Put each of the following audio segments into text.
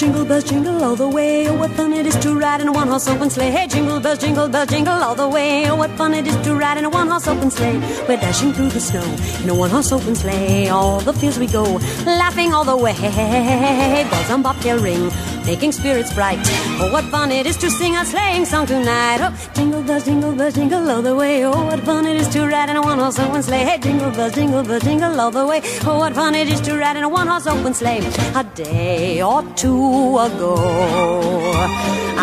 jingle bells, jingle all the way. Oh, what fun it is to ride in a one-horse open sleigh. Hey, jingle bells, jingle bells, jingle all the way. Oh, what fun it is to ride in a one-horse open sleigh. We're dashing through the snow in a one-horse open sleigh. All the fields we go, laughing all the way. Hey, hey, hey, hey! Bells on bobtail ring, making spirits bright. Oh, what fun it is to sing a sleighing song tonight. Oh, jingle bells, jingle bells, jingle all the way. Oh, what fun it is to ride in a one-horse open sleigh. Hey, jingle bells, jingle bells, jingle all the way. Oh, what fun it is to ride in a one-horse open sleigh. A day or two ago,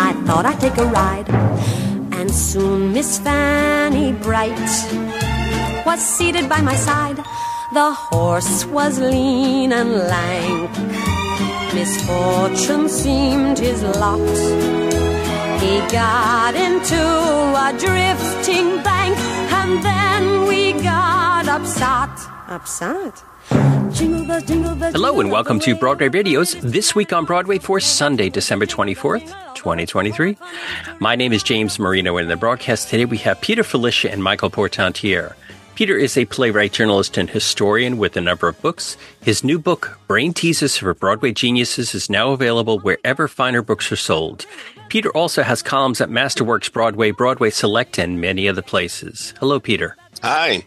I thought I'd take a ride. And soon Miss Fanny Bright was seated by my side. The horse was lean and lank. Misfortune seemed his lot. He got into a drifting bank, and then we got upset. Upset? Jingle bells, jingle bells. Hello and welcome to Broadway Radio's This Week on Broadway for Sunday, December 24th, 2023. My name is James Marino and in the broadcast today we have Peter Filichia and Michael Portantiere. Peter is a playwright, journalist, and historian with a number of books. His new book, Brain Teasers for Broadway Geniuses, is now available wherever finer books are sold. Peter also has columns at Masterworks Broadway, Broadway Select, and many other places. Hello, Peter. Hi.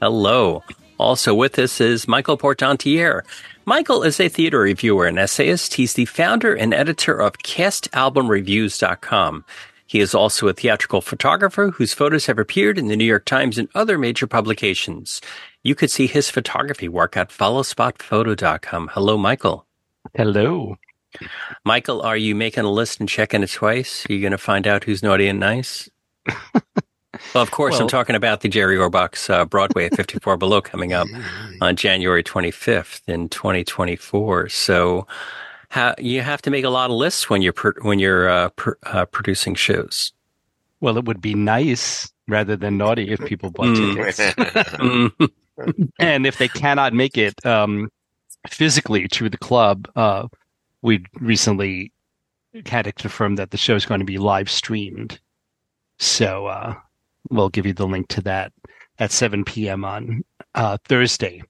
Hello. Also with us is Michael Portantiere. Michael is a theater reviewer and essayist. He's the founder and editor of castalbumreviews.com. He is also a theatrical photographer whose photos have appeared in the New York Times and other major publications. You could see his photography work at followspotphoto.com. Hello, Michael. Hello. Michael, are you making a list and checking it twice? Are you going to find out who's naughty and nice? well, of course, I'm talking about the Jerry Orbach's uh, Broadway at 54 Below coming up on January 25th in 2024. So ha- you have to make a lot of lists when you're pr- when you're uh, pr- uh, producing shows. Well, it would be nice rather than naughty if people bought Mm. tickets. Mm, and if they cannot make it um, physically to the club, uh, we recently had it confirmed that the show is going to be live streamed. So uh, we'll give you the link to that at 7 p.m. on uh, Thursday,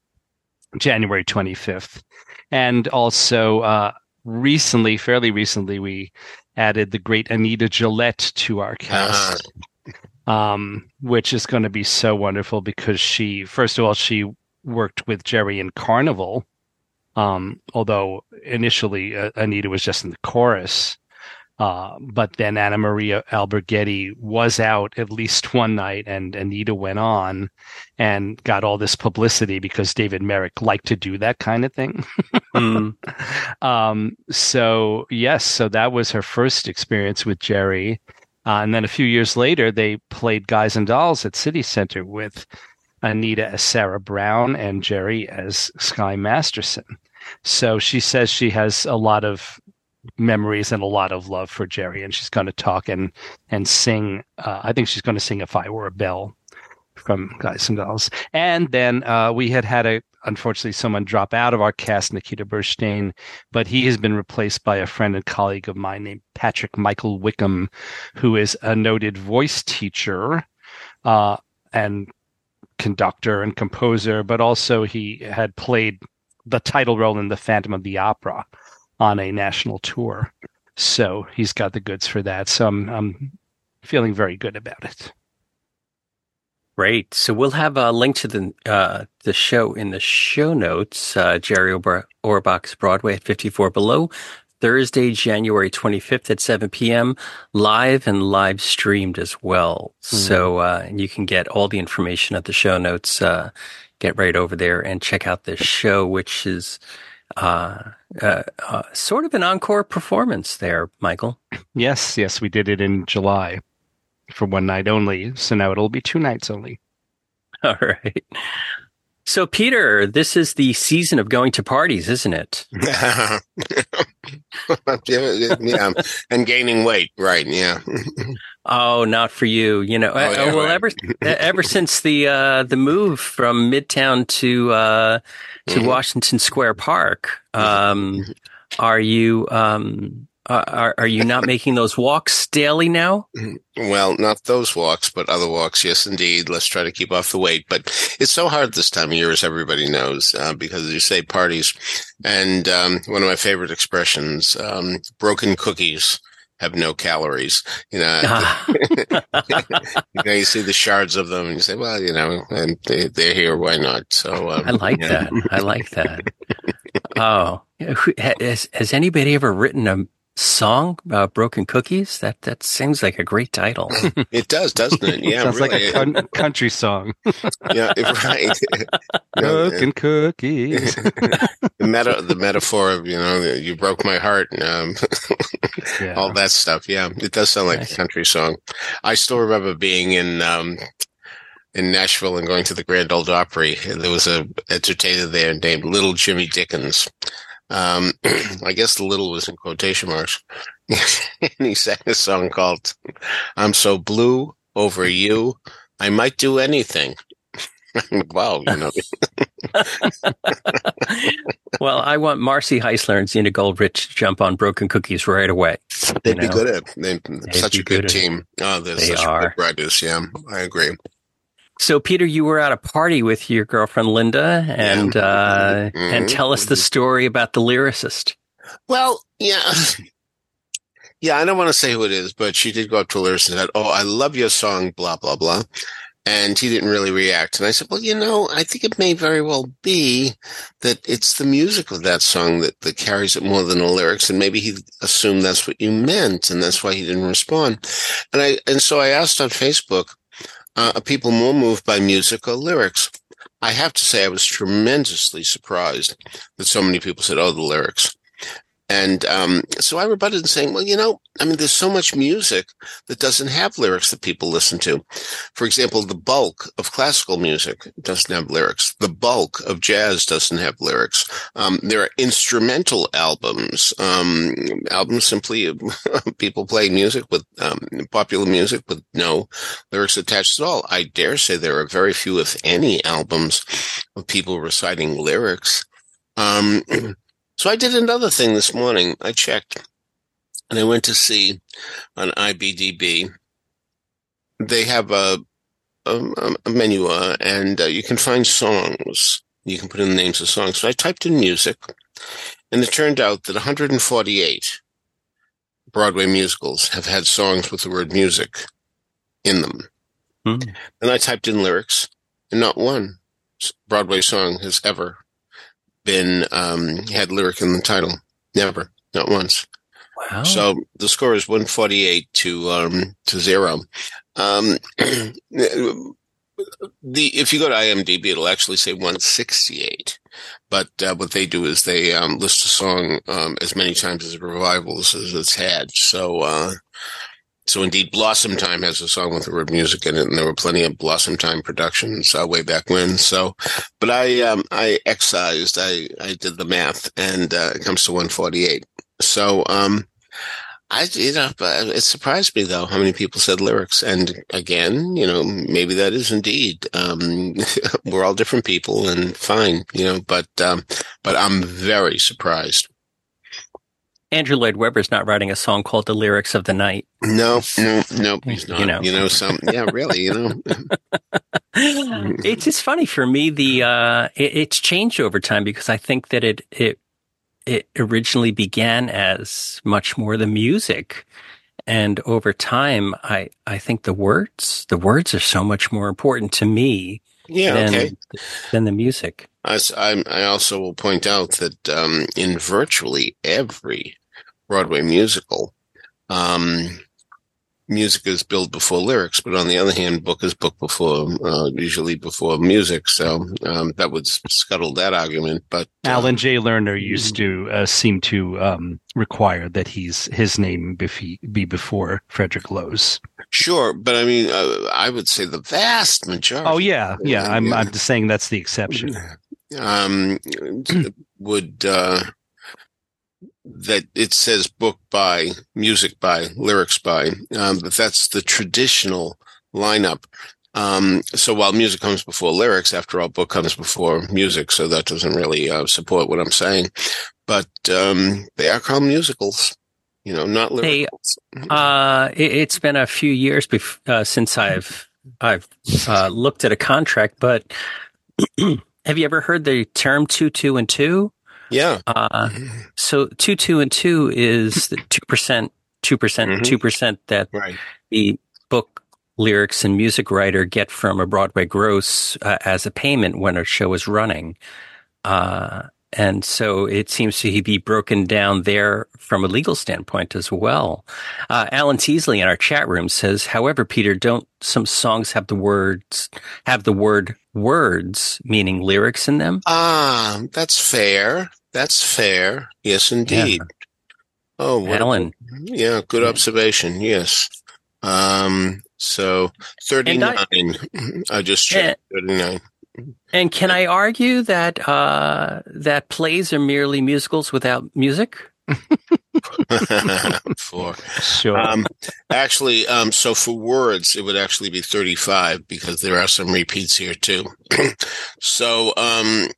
January 25th. And also, uh, recently, fairly recently, we added the great Anita Gillette to our cast um, which is going to be so wonderful because she, first of all, she worked with Jerry in Carnival. Um, although initially uh, Anita was just in the chorus. Uh, but then Anna Maria Alberghetti was out at least one night and Anita went on and got all this publicity because David Merrick liked to do that kind of thing. mm, Um, so yes, so that was her first experience with Jerry. Uh, and then a few years later, they played Guys and Dolls at City Center with Anita as Sarah Brown and Jerry as Sky Masterson. So she says she has a lot of memories and a lot of love for Jerry, and she's going to talk and and sing. Uh, I think she's going to sing "If I Were a Bell" from Guys and Dolls. And then uh, we had had a unfortunately someone drop out of our cast, Nikita Burshteyn, but he has been replaced by a friend and colleague of mine named Patrick Michael Wickham, who is a noted voice teacher uh, and conductor and composer, but also he had played the title role in The Phantom of the Opera on a national tour. So he's got the goods for that. So I'm, I'm feeling very good about it. Great. So we'll have a link to the uh, the show in the show notes. Uh, Jerry Orba- Orbach's Broadway at 54 Below, Thursday, January 25th at 7 p.m. Live and live streamed as well. So uh, you can get all the information at the show notes. Uh, get right over there and check out this show, which is uh, uh, sort of an encore performance there, Michael. Yes, yes, we did it in July for one night only. So now it'll be two nights only. All right. So, Peter, this is the season of going to parties, isn't it? yeah, and gaining weight, right? Yeah. Oh, not for you. You know, Oh, uh, yeah, well, right. ever ever since the uh, the move from Midtown to uh, to Mhm. Washington Square Park, um, are you um, uh, are, are you not making those walks daily now? Well, not those walks, but other walks. Yes, indeed. Let's try to keep off the weight. But it's so hard this time of year, as everybody knows, uh, because as you say, parties. And um, one of my favorite expressions, um, broken cookies have no calories. You know, you know, you see the shards of them and you say, well, you know, and they, they're here. Why not? So um, I like yeah. that. I like that. oh, has, has anybody ever written a song about broken cookies? That that seems like a great title. it does, doesn't it? Yeah, Sounds really. like a con- country song. yeah, right. No, Broken cookies. the meta, the metaphor of you know, you broke my heart, um, Yeah. all that stuff. Yeah, it does sound like Nice. a country song. I still remember being in um, in Nashville and going to the Grand Ole Opry. There was a entertainer there named Little Jimmy Dickens. Um, I guess the little was in quotation marks. and he sang a song called "I'm So Blue Over You, I Might Do Anything." wow, you know, well, I want Marcy Heisler and Zina Goldrich to jump on broken cookies right away. they'd be know, good at. They're such be a good good at team. Oh, they're They such are. good writers. Yeah, I agree. So, Peter, you were at a party with your girlfriend Linda, and uh, and Mhm. tell us the story about the lyricist. Well, yeah. Yeah, I don't want to say who it is, but she did go up to a lyricist and said, Oh, I love your song, blah, blah, blah. And he didn't really react. And I said, Well, you know, I think it may very well be that it's the music of that song that, that carries it more than the lyrics. And maybe he assumed that's what you meant, and that's why he didn't respond. And I and so I asked on Facebook, uh, people more moved by music or lyrics? I have to say I was tremendously surprised that so many people said, Oh, the lyrics. And um, so I rebutted and saying, well, you know, I mean, there's so much music that doesn't have lyrics that people listen to. For example, the bulk of classical music doesn't have lyrics. The bulk of jazz doesn't have lyrics. Um, there are instrumental albums, um, albums simply people playing music with um, popular music with no lyrics attached at all. I dare say there are very few, if any, albums of people reciting lyrics. So I did another thing this morning. I checked and I went to see on IBDB. They have a, a, a menu uh, and uh, you can find songs. You can put in the names of songs. So I typed in music and it turned out that 148 Broadway musicals have had songs with the word music in them. Hmm. And I typed in lyrics and not one Broadway song has ever been um, had lyric in the title. Never, not once. Wow. So the score is one forty eight to um, to zero. Um, the if you go to IMDb, it'll actually say one sixty eight. But uh, what they do is they um, list a song um, as many times as revivals as it's had. So. Uh, so indeed, Blossom Time has a song with the word music in it, and there were plenty of Blossom Time productions uh, way back when. So, but I um, I excised, I I did the math, and uh, it comes to 148. So, um, I you know, but it surprised me though how many people said lyrics, and again, you know, maybe that is indeed. Um, we're all different people, and fine, you know, but um, but I'm very surprised. Andrew Lloyd Webber's not writing a song called "The Lyrics of the Night." No, no, no, he's not. You know. you know, some, yeah, really, you know. it's just funny for me. The uh, it, it's changed over time because I think that it it it originally began as much more the music, and over time, I I think the words the words are so much more important to me Yeah, than okay. than the music. I, s- I'm- I also will point out that um, in virtually every Broadway musical, um, music is billed before lyrics, but on the other hand, book is book before, uh, usually before music. So um, that would scuttle that argument. But uh, Alan J. Lerner used to uh, seem to um, require that he's his name be, be before Frederick Loewe's. sure, but I mean, uh, I would say the vast majority. Oh yeah, yeah. I'm Yeah. I'm just saying that's the exception. um, would uh, that it says book by, music by, lyrics by, um, but that's the traditional lineup. Um, so while music comes before lyrics, after all, book comes before music, so that doesn't really uh, support what I'm saying. But um, they are called musicals. You know, not Hey, lyricals. Uh, it, it's been a few years bef- uh, since I've I've uh, looked at a contract, but have you ever heard the term two, two, and two? Yeah. Uh, so two, two, and two is two percent, two percent, Mhm. two percent that Right. the book lyrics and music writer get from a Broadway gross uh, as a payment when a show is running. Uh, and so it seems to be broken down there from a legal standpoint as well. Uh, Alan Teasley in our chat room says, however, Peter, don't some songs have the words, have the word words, meaning lyrics in them? Ah, that's fair. That's fair. Yes, indeed. Oh, what a- Alan. yeah, good Yeah. observation. Yes. Um, so 39. I, just checked 39. And can I argue that, uh, that plays are merely musicals without music? for Sure. Um, actually, um, so for words, it would actually be 35 because there are some repeats here too. so, um,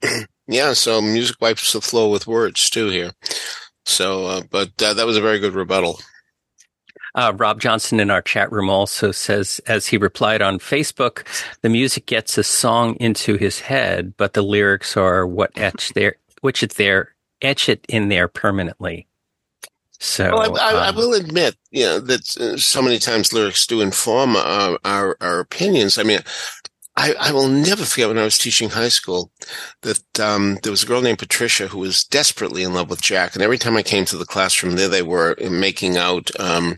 yeah, so music wipes the flow with words too here. So, uh, but uh, that was a very good rebuttal. Uh, Rob Johnson in our chat room also says, as he replied on Facebook, the music gets a song into his head, but the lyrics are what etch there, which it there, etch it in there permanently. So, Well, I, I, I um, will admit, you know, that uh, so many times lyrics do inform our, our, our opinions. I mean, I, I will never forget when I was teaching high school that um, there was a girl named Patricia who was desperately in love with Jack. And every time I came to the classroom, there they were making out um,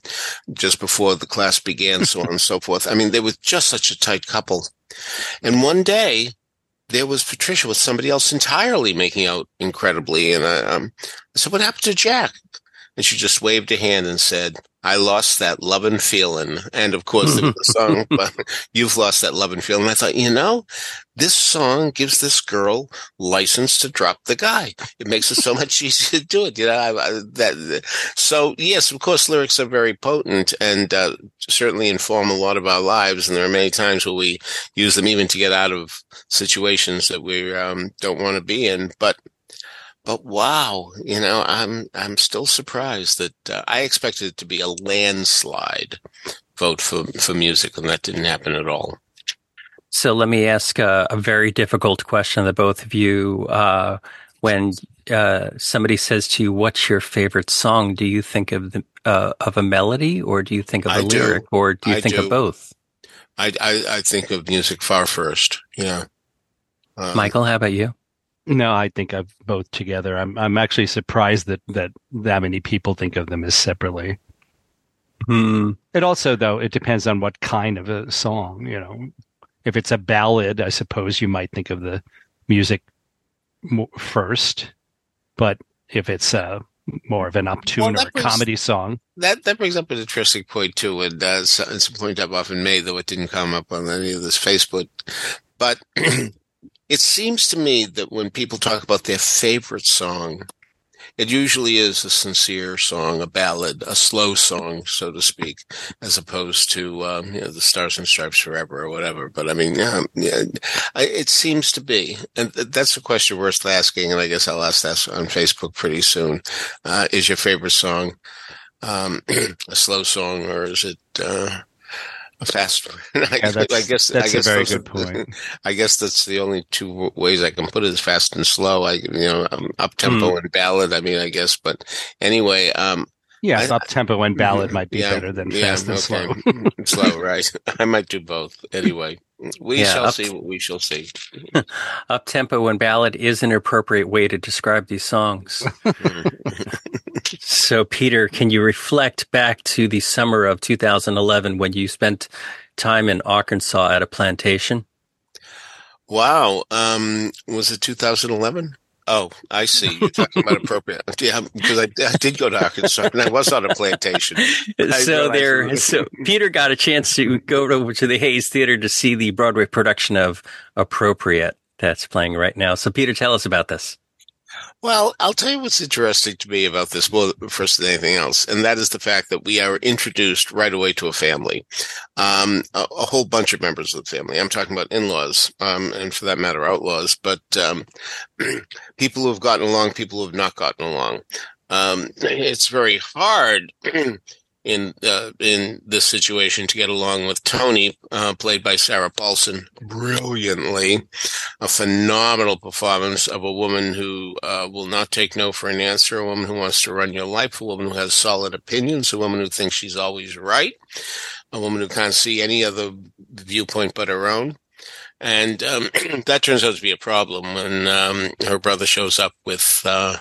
just before the class began, so on and so forth. I mean, they were just such a tight couple. And one day, there was Patricia with somebody else entirely making out incredibly. And I, um, I said, What happened to Jack? And she just waved a hand and said, I lost that love and feeling. And of course, there was a song, but you've lost that love and feeling. And I thought, you know, this song gives this girl license to drop the guy. It makes it so much easier to do it. You know, I, I, that, so yes, of course, lyrics are very potent and uh, certainly inform a lot of our lives. And there are many times where we use them even to get out of situations that we um, don't want to be in. But but wow, you know, I'm I'm still surprised that uh, I expected it to be a landslide vote for for music, and that didn't happen at all. so let me ask a, a very difficult question to both of you. Uh, when uh, somebody says to you, "What's your favorite song?" Do you think of the uh, of a melody, or do you think of a I do. lyric, or do you I think do. of both? I, I I think of music far first. Yeah, uh, Michael, how about you? No, I think of both together. I'm I'm actually surprised that that that many people think of them as separately. Hmm. It also, though, it depends on what kind of a song. You know, if it's a ballad, I suppose you might think of the music first. But if it's uh, more of an up tune or a brings- comedy song, that that brings up an interesting point too, and uh, it's, it's a point I've often made, though it didn't come up on any of this Facebook. But it seems to me that when people talk about their favorite song, it usually is a sincere song, a ballad, a slow song, so to speak, as opposed to um, you know the Stars and Stripes Forever or whatever. But I mean, yeah, yeah, it seems to be, and th- that's a question worth asking. And I guess I'll ask that on Facebook pretty soon. Uh, is your favorite song um, a slow song or is it uh, a fast? I, yeah, I guess that's I guess a very those are- good point. I guess that's the only two ways I can put it: is fast and slow. I, you know, um, up tempo Hmm. and ballad. I mean, I guess, but anyway, um, Yeah, up tempo and ballad might be yeah, better than yeah, fast and slow. slow, right? I might do both. Anyway, we Yeah, shall up- see what we shall see. Up tempo and ballad is an appropriate way to describe these songs. So, Peter, can you reflect back to the summer of 2011 when you spent time in Arkansas at a plantation? wow, um, was it 2011? Oh, I see. You're talking about appropriate. Yeah, because I, I did go to Arkansas and I was on a plantation. I so there, so Peter got a chance to go over to the Hayes Theater to see the Broadway production of Appropriate that's playing right now. So, Peter, tell us about this. Well, I'll tell you what's interesting to me about this, more first than anything else, and that is the fact that we are introduced right away to a family, um, a, a whole bunch of members of the family. I'm talking about in-laws, um, and for that matter, outlaws, but um, people who have gotten along, people who have not gotten along. Um, it's very hard in uh, in this situation to get along with Tony, uh, played by Sarah Paulson, brilliantly. A phenomenal performance of a woman who uh, will not take no for an answer, a woman who wants to run your life, a woman who has solid opinions, a woman who thinks she's always right, a woman who can't see any other viewpoint but her own. And um, that turns out to be a problem when um, her brother shows up with uh,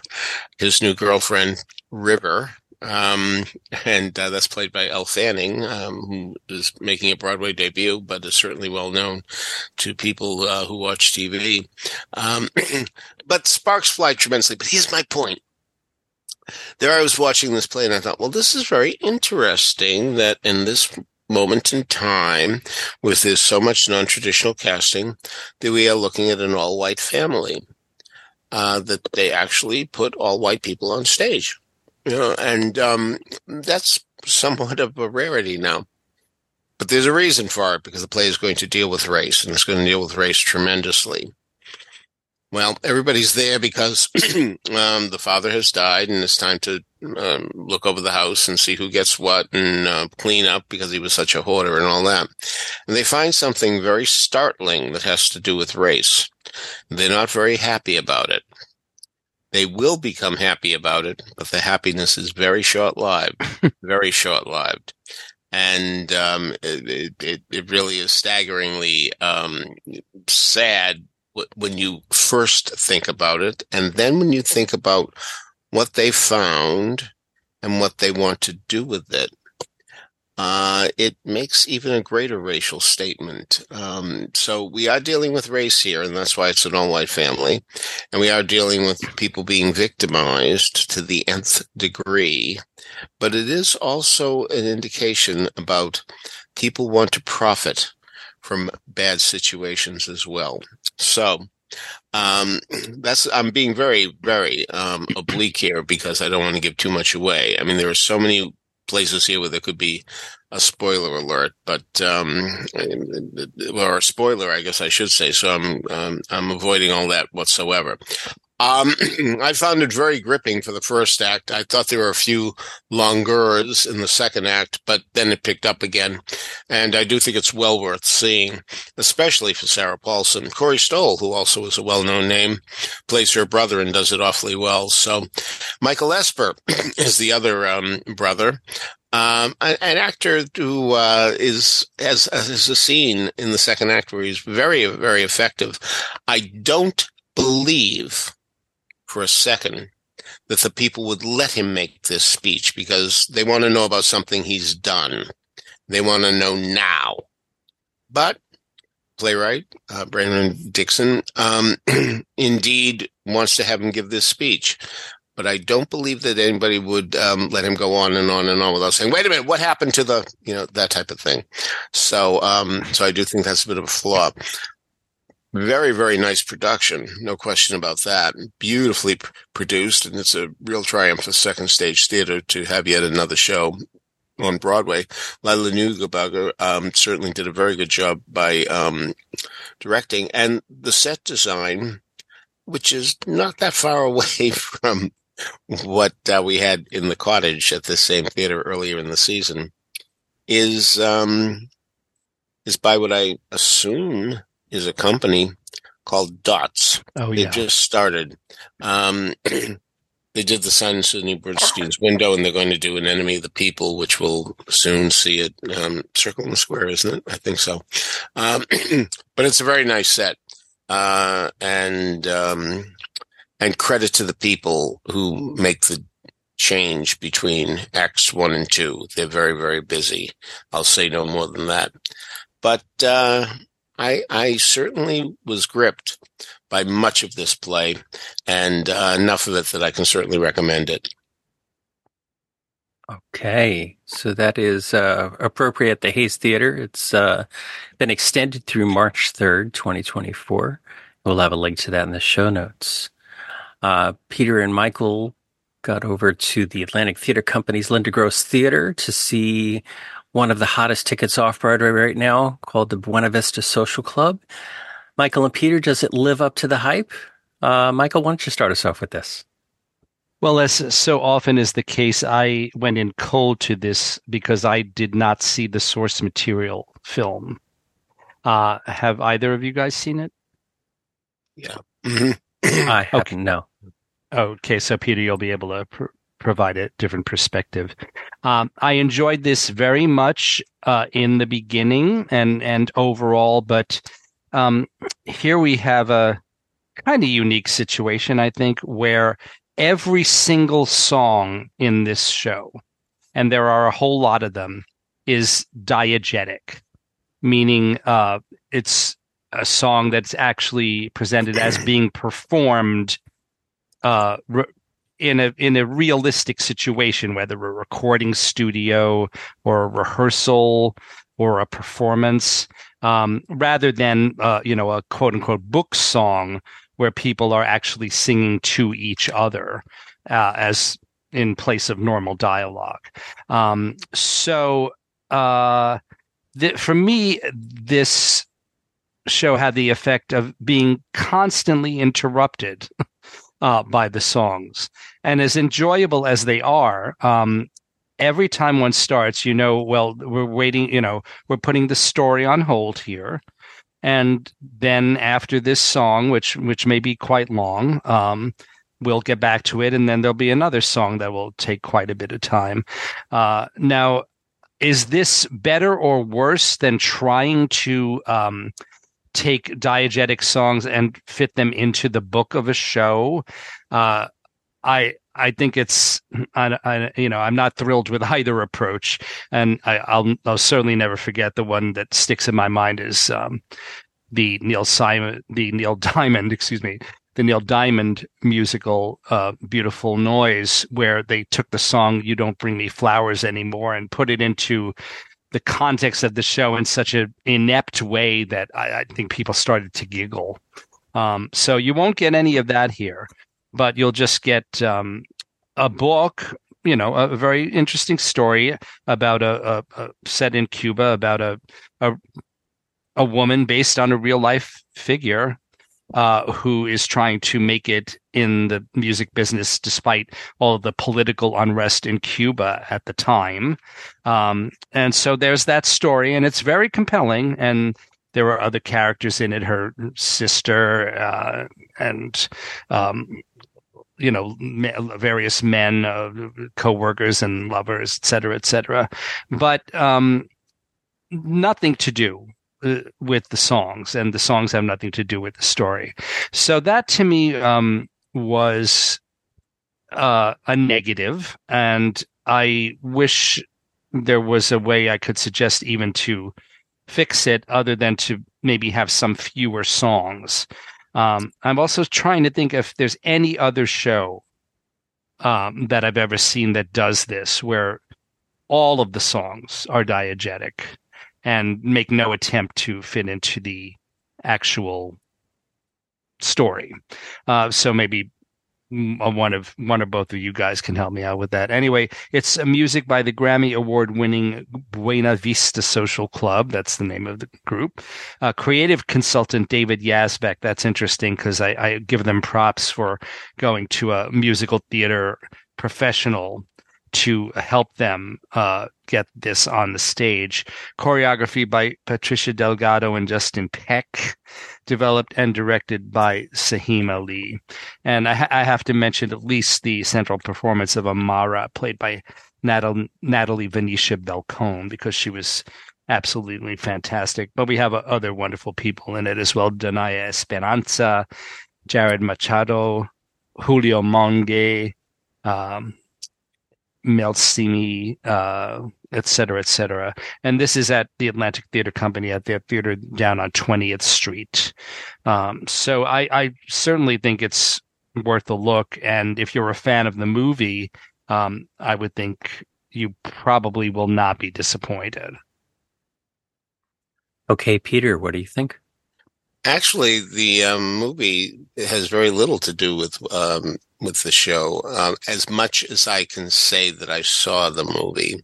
his new girlfriend, River, um, and uh, that's played by Elle Fanning, um, who is making a Broadway debut, but is certainly well known to people uh, who watch TV. Um, but sparks fly tremendously. But here's my point. There, I was watching this play, and I thought, well, this is very interesting that in this moment in time, with this so much non-traditional casting, that we are looking at an all-white family. Uh, that they actually put all white people on stage you know, and um, that's somewhat of a rarity now. But there's a reason for it because the play is going to deal with race, and it's going to deal with race tremendously. Well, everybody's there because um, the father has died, and it's time to um, look over the house and see who gets what and uh, clean up because he was such a hoarder and all that. And they find something very startling that has to do with race. They're not very happy about it. They will become happy about it, but the happiness is very short lived, very short lived. And um, it, it, it, really is staggeringly um, sad when you first think about it. And then when you think about what they found and what they want to do with it uh, it makes even a greater racial statement. Um, so we are dealing with race here, and that's why it's an all-white family, and we are dealing with people being victimized to the nth degree. But it is also an indication about people want to profit from bad situations as well. So um, that's I'm being very, very um, oblique here because I don't want to give too much away. I mean, there are so many places here where there could be a spoiler alert, but um, or a spoiler, I guess I should say. So I'm um, I'm avoiding all that whatsoever. Um, I found it very gripping for the first act. I thought there were a few longueurs in the second act, but then it picked up again. And I do think it's well worth seeing, especially for Sarah Paulson. Corey Stoll, who also is a well-known name, plays her brother and does it awfully well. So Michael Esper is the other um, brother. Um, an, an, actor who uh, is has, has a scene in the second act where he's very, very effective. I don't believe for a second that the people would let him make this speech because they want to know about something he's done. They want to know now. But playwright uh, Brandon Dixon um, indeed wants to have him give this speech. But I don't believe that anybody would um, let him go on and on and on without saying, "Wait a minute, what happened to the you know that type of thing?" So, um, so I do think that's a bit of a flaw. Very, very nice production. No question about that. Beautifully p- produced. And it's a real triumph for second stage theater to have yet another show on Broadway. Lila Neugebauer um, certainly did a very good job by um, directing. And the set design, which is not that far away from what uh, we had in the cottage at the same theater earlier in the season, is um, is by what I assume is a company called Dots. Oh yeah, they just started. Um, they did the Sign in Sidney Brustein's window, and they're going to do an Enemy of the People, which we'll soon see it. Um, Circle in the Square, isn't it? I think so. Um, but it's a very nice set, uh, and um, and credit to the people who make the change between Acts one and two. They're very very busy. I'll say no more than that. But uh, I, I certainly was gripped by much of this play, and uh, enough of it that I can certainly recommend it. Okay, so that is uh, appropriate at the Hayes Theater. It's uh, been extended through March 3rd, 2024. We'll have a link to that in the show notes. Uh, Peter and Michael got over to the Atlantic Theater Company's Linda Gross Theater to see one of the hottest tickets off Broadway right now called the Buena Vista Social Club. Michael and Peter, does it live up to the hype? Uh, Michael, why don't you start us off with this? Well, as so often is the case, I went in cold to this because I did not see the source material film. Uh, have either of you guys seen it? Yeah. I haven't. Okay. No. Okay, so Peter, you'll be able to pr- provide a different perspective. Um, I enjoyed this very much uh, in the beginning and and overall, but um, here we have a kind of unique situation, I think, where every single song in this show, and there are a whole lot of them, is diegetic, meaning uh, it's a song that's actually presented as being performed uh, re- in a in a realistic situation, whether a recording studio or a rehearsal or a performance, um, rather than uh, you know a quote unquote book song where people are actually singing to each other uh, as in place of normal dialogue. Um, so uh, for me, this show had the effect of being constantly interrupted uh, by the songs. And as enjoyable as they are, um, every time one starts, you know, well, we're waiting, you know, we're putting the story on hold here and then after this song, which which may be quite long, um, we'll get back to it, and then there'll be another song that will take quite a bit of time. Uh, now, is this better or worse than trying to um, take diegetic songs and fit them into the book of a show? Uh, I I think it's, I, I, you know, I'm not thrilled with either approach, and I, will I'll certainly never forget the one that sticks in my mind is um, the Neil Simon, the Neil Diamond, excuse me, the Neil Diamond musical, uh, "Beautiful Noise," where they took the song "You Don't Bring Me Flowers Anymore" and put it into the context of the show in such an inept way that I, I think people started to giggle. Um, so you won't get any of that here but you'll just get um, a book you know a very interesting story about a, a, a, set in Cuba about a, a a woman based on a real life figure uh, who is trying to make it in the music business despite all the political unrest in Cuba at the time. Um, and so there's that story, and it's very compelling. And there are other characters in it, her sister, uh, and um, you know various men uh, co-workers and lovers et cetera et cetera but um, nothing to do uh, with the songs and the songs have nothing to do with the story. So that to me um, was uh, a negative and i wish there was a way i could suggest even to fix it other than to maybe have some fewer songs. Um, I'm also trying to think if there's any other show um, that I've ever seen that does this, where all of the songs are diegetic and make no attempt to fit into the actual story. Uh, so maybe one of one or both of you guys can help me out with that. Anyway, it's a music by the Grammy Award winning Buena Vista Social Club. That's the name of the group. Uh, creative consultant David Yazbek. That's interesting because I, I give them props for going to a musical theater professional to help them uh, get this on the stage. Choreography by Patricia Delgado and Justin Peck, developed and directed by Saheem Ali. And I, ha- I have to mention at least the central performance of Omara, played by Natalie, Natalie Venetia Belcon, because she was absolutely fantastic. But we have uh, other wonderful people in it as well. Danaya Esperanza, Jared Machado, Julio Monge, um, Mel Semé, uh, et cetera, et cetera. And this is at the Atlantic Theater Company at their theater down on 20th Street. Um, so I, I, certainly think it's worth a look. And if you're a fan of the movie, um, I would think you probably will not be disappointed. Okay, Peter, what do you think? Actually, the um, movie has very little to do with um, with the show. Um, as much as I can say that I saw the movie,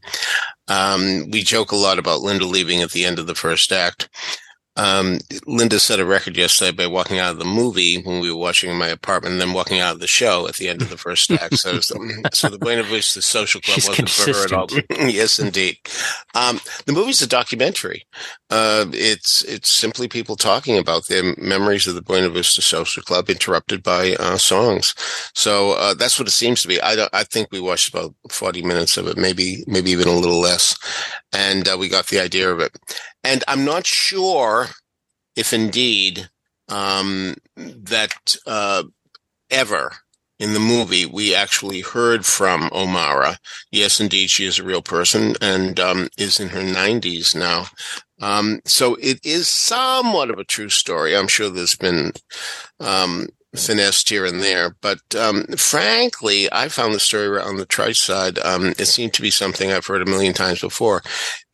um, we joke a lot about Linda leaving at the end of the first act, um, Linda set a record yesterday by walking out of the movie when we were watching in my apartment, and then walking out of the show at the end of the first act. So, so the Buena Vista Social Club She's wasn't for her at all. yes, indeed. Um, the movie's a documentary. Uh, it's it's simply people talking about their memories of the Buena Vista Social Club, interrupted by uh, songs. So uh, that's what it seems to be. I I think we watched about forty minutes of it, maybe maybe even a little less, and uh, we got the idea of it. And I'm not sure if indeed um, that uh, ever in the movie we actually heard from Omara. Yes, indeed, she is a real person and um, is in her 90s now. Um, so it is somewhat of a true story. I'm sure there's been um, finessed here and there. But um, frankly, I found the story on the Trice side. Um, it seemed to be something I've heard a million times before.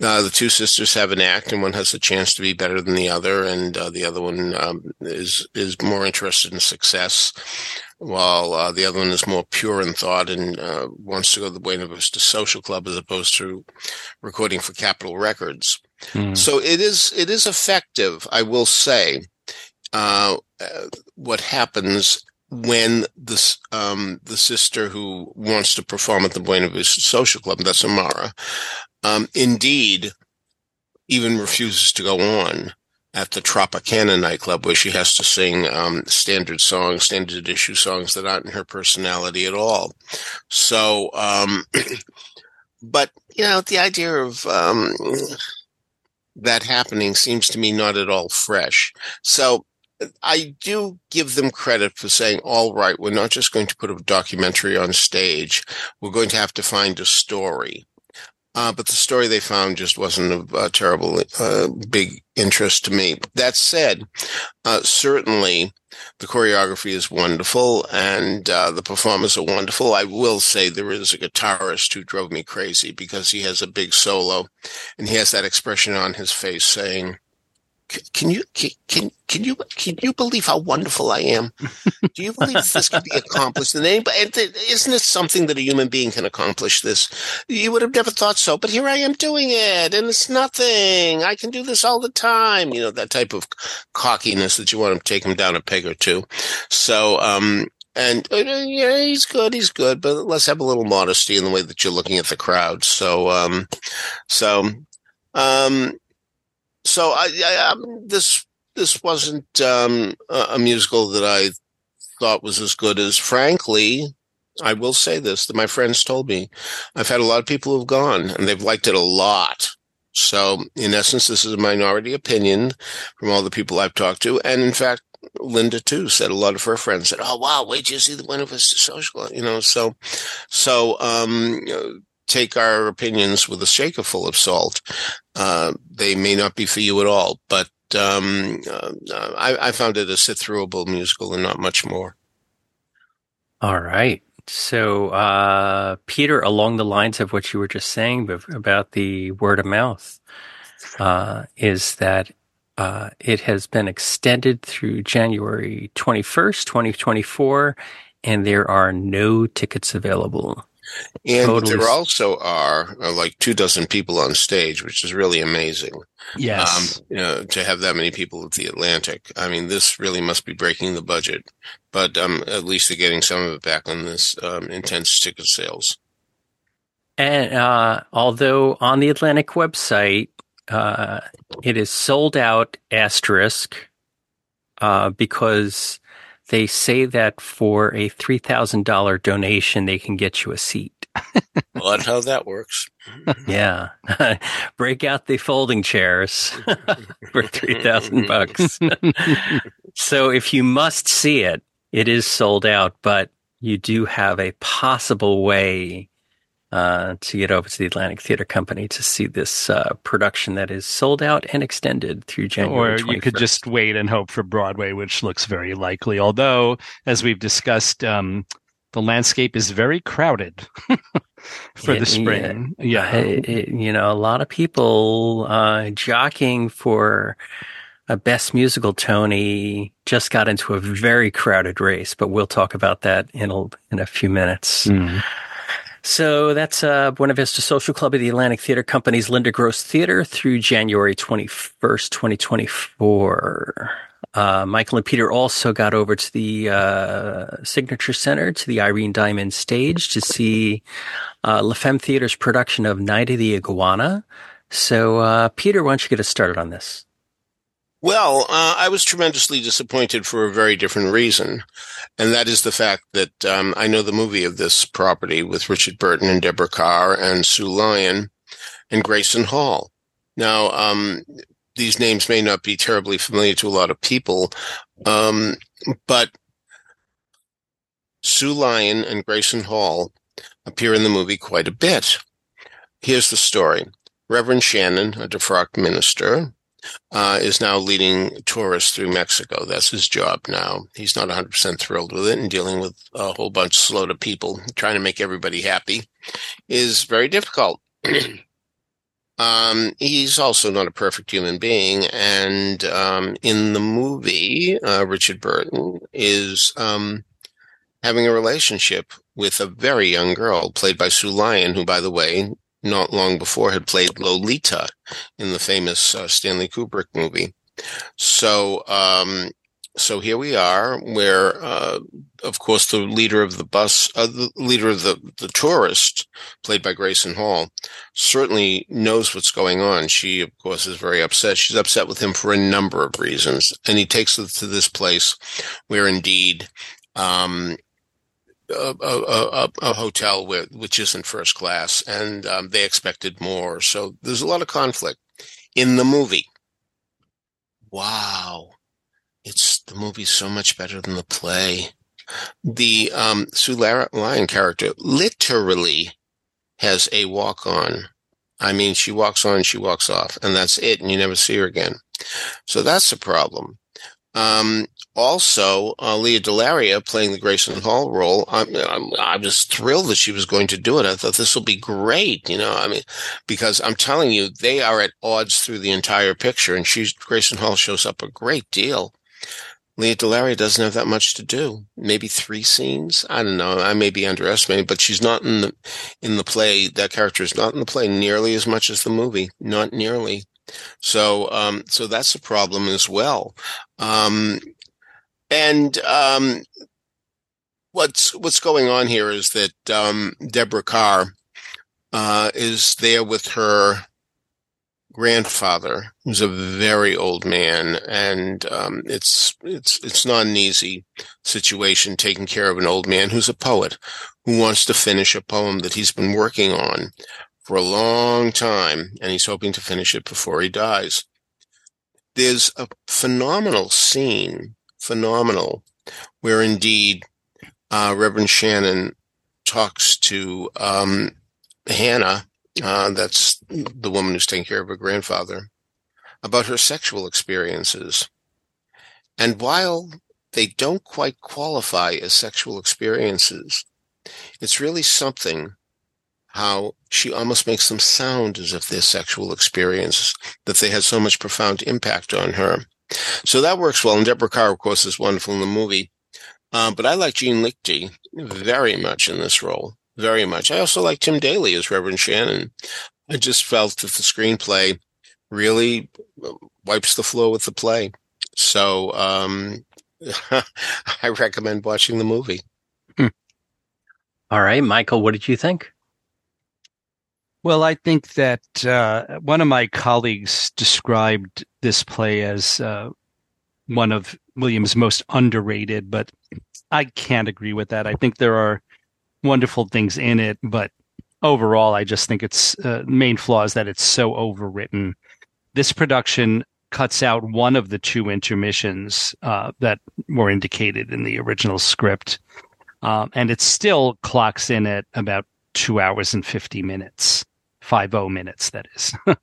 Uh, the two sisters have an act, and one has a chance to be better than the other, and uh, the other one um, is is more interested in success. While uh, the other one is more pure in thought and uh, wants to go to the Buena Vista Social Club as opposed to recording for Capitol Records. Mm. So it is it is effective, I will say. Uh, what happens when the um, the sister who wants to perform at the Buena Vista Social Club, that's Omara, um, indeed, even refuses to go on at the Tropicana nightclub where she has to sing um, standard songs, standard issue songs that aren't in her personality at all. So, um, but you know, the idea of um, that happening seems to me not at all fresh. So I do give them credit for saying, all right, we're not just going to put a documentary on stage. We're going to have to find a story. Uh, but the story they found just wasn't of uh, terrible uh, big interest to me. That said, uh, certainly the choreography is wonderful and uh, the performers are wonderful. I will say there is a guitarist who drove me crazy because he has a big solo and he has that expression on his face saying, can you can can you can you believe how wonderful I am? Do you believe this could be accomplished? And anybody, isn't this something that a human being can accomplish? This you would have never thought so, but here I am doing it, and it's nothing. I can do this all the time. You know that type of cockiness that you want to take him down a peg or two. So, um, and uh, yeah, he's good, he's good, but let's have a little modesty in the way that you're looking at the crowd. So, um, so, um so I, I, um, this this wasn't um, a musical that I thought was as good as. Frankly, I will say this: that my friends told me I've had a lot of people who've gone and they've liked it a lot. So, in essence, this is a minority opinion from all the people I've talked to, and in fact, Linda too said a lot of her friends said, "Oh wow, wait till you see the one of us social," you know. So, so um, take our opinions with a shaker full of salt. Uh, they may not be for you at all, but um, uh, I, I, found it a sit-throughable musical and not much more. All right. So, uh, Peter, along the lines of what you were just saying about the word of mouth, uh, is that uh, it has been extended through January 21st, 2024, and there are no tickets available. And totally. there also are uh, like two dozen people on stage, which is really amazing. Yes. Um, you know, to have that many people at the Atlantic. I mean, this really must be breaking the budget, but um, at least they're getting some of it back on this um, intense ticket sales. And uh, although on the Atlantic website, uh, it is sold out asterisk uh, because they say that for a $3,000 donation, they can get you a seat. well, that's how that works. yeah. Break out the folding chairs for 3000 bucks. so if you must see it, it is sold out, but you do have a possible way uh, to get over to the Atlantic Theater Company to see this uh, production that is sold out and extended through January. Or 21st. you could just wait and hope for Broadway, which looks very likely. Although, as we've discussed, um, the landscape is very crowded for yeah, the spring. Yeah, yeah. It, it, you know, a lot of people uh, jockeying for a best musical Tony just got into a very crowded race, but we'll talk about that in a, in a few minutes. Mm. So that's uh, Buena Vista Social Club of the Atlantic Theater Company's Linda Gross Theater through January 21st, 2024. Uh, Michael and Peter also got over to the uh, Signature Center, to the Irene Diamond stage to see uh, La Femme Theater's production of Night of the Iguana. So, uh, Peter, why don't you get us started on this? Well, uh, I was tremendously disappointed for a very different reason, and that is the fact that um, I know the movie of this property with Richard Burton and Deborah Kerr and Sue Lyon and Grayson Hall. Now, um, these names may not be terribly familiar to a lot of people, um, but Sue Lyon and Grayson Hall appear in the movie quite a bit. Here's the story. Reverend Shannon, a defrocked minister, uh, is now leading tourists through Mexico. That's his job now. He's not 100% thrilled with it and dealing with a whole bunch of to people, trying to make everybody happy is very difficult. um, he's also not a perfect human being. And um, in the movie, uh, Richard Burton is um, having a relationship with a very young girl played by Sue Lyon, who, by the way, not long before had played Lolita in the famous uh, Stanley Kubrick movie. So, um, so here we are, where, uh, of course, the leader of the bus, uh, the leader of the, the tourist, played by Grayson Hall, certainly knows what's going on. She, of course, is very upset. She's upset with him for a number of reasons. And he takes her to this place where indeed, um, a, a, a, hotel with, which isn't first class, and um, they expected more. So there's a lot of conflict in the movie. Wow, it's the movie's so much better than the play. The um, Sue Lyon character literally has a walk on. I mean, she walks on, she walks off, and that's it, and you never see her again. So that's a problem. Um, also, uh, Lea DeLaria playing the Grayson Hall role. I'm, I'm, I was thrilled that she was going to do it. I thought this will be great, you know. I mean, because I'm telling you, they are at odds through the entire picture, and she's Grayson Hall shows up a great deal. Lea DeLaria doesn't have that much to do. Maybe three scenes. I don't know. I may be underestimating, but she's not in the in the play. That character is not in the play nearly as much as the movie. Not nearly. So, um, so that's a problem as well. Um, and um, what's what's going on here is that um, Deborah Kerr uh, is there with her grandfather, who's a very old man, and um, it's it's it's not an easy situation taking care of an old man who's a poet who wants to finish a poem that he's been working on for a long time, and he's hoping to finish it before he dies. There's a phenomenal scene phenomenal, where indeed uh, Reverend Shannon talks to um, Hannah, uh, that's the woman who's taking care of her grandfather, about her sexual experiences. And while they don't quite qualify as sexual experiences, it's really something how she almost makes them sound as if they're sexual experiences, that they had so much profound impact on her. So that works well. And Deborah Kerr, of course, is wonderful in the movie. Um, but I like Jean Lichty very much in this role, very much. I also like Tim Daly as Reverend Shannon. I just felt that the screenplay really wipes the floor with the play. So um, I recommend watching the movie. Hmm. All right, Michael, what did you think? Well, I think that uh, one of my colleagues described this play as uh, one of Williams' most underrated, but I can't agree with that. I think there are wonderful things in it, but overall, I just think its uh, main flaw is that it's so overwritten. This production cuts out one of the two intermissions uh, that were indicated in the original script, um, and it still clocks in at about two hours and 50 minutes, 50 minutes, that is.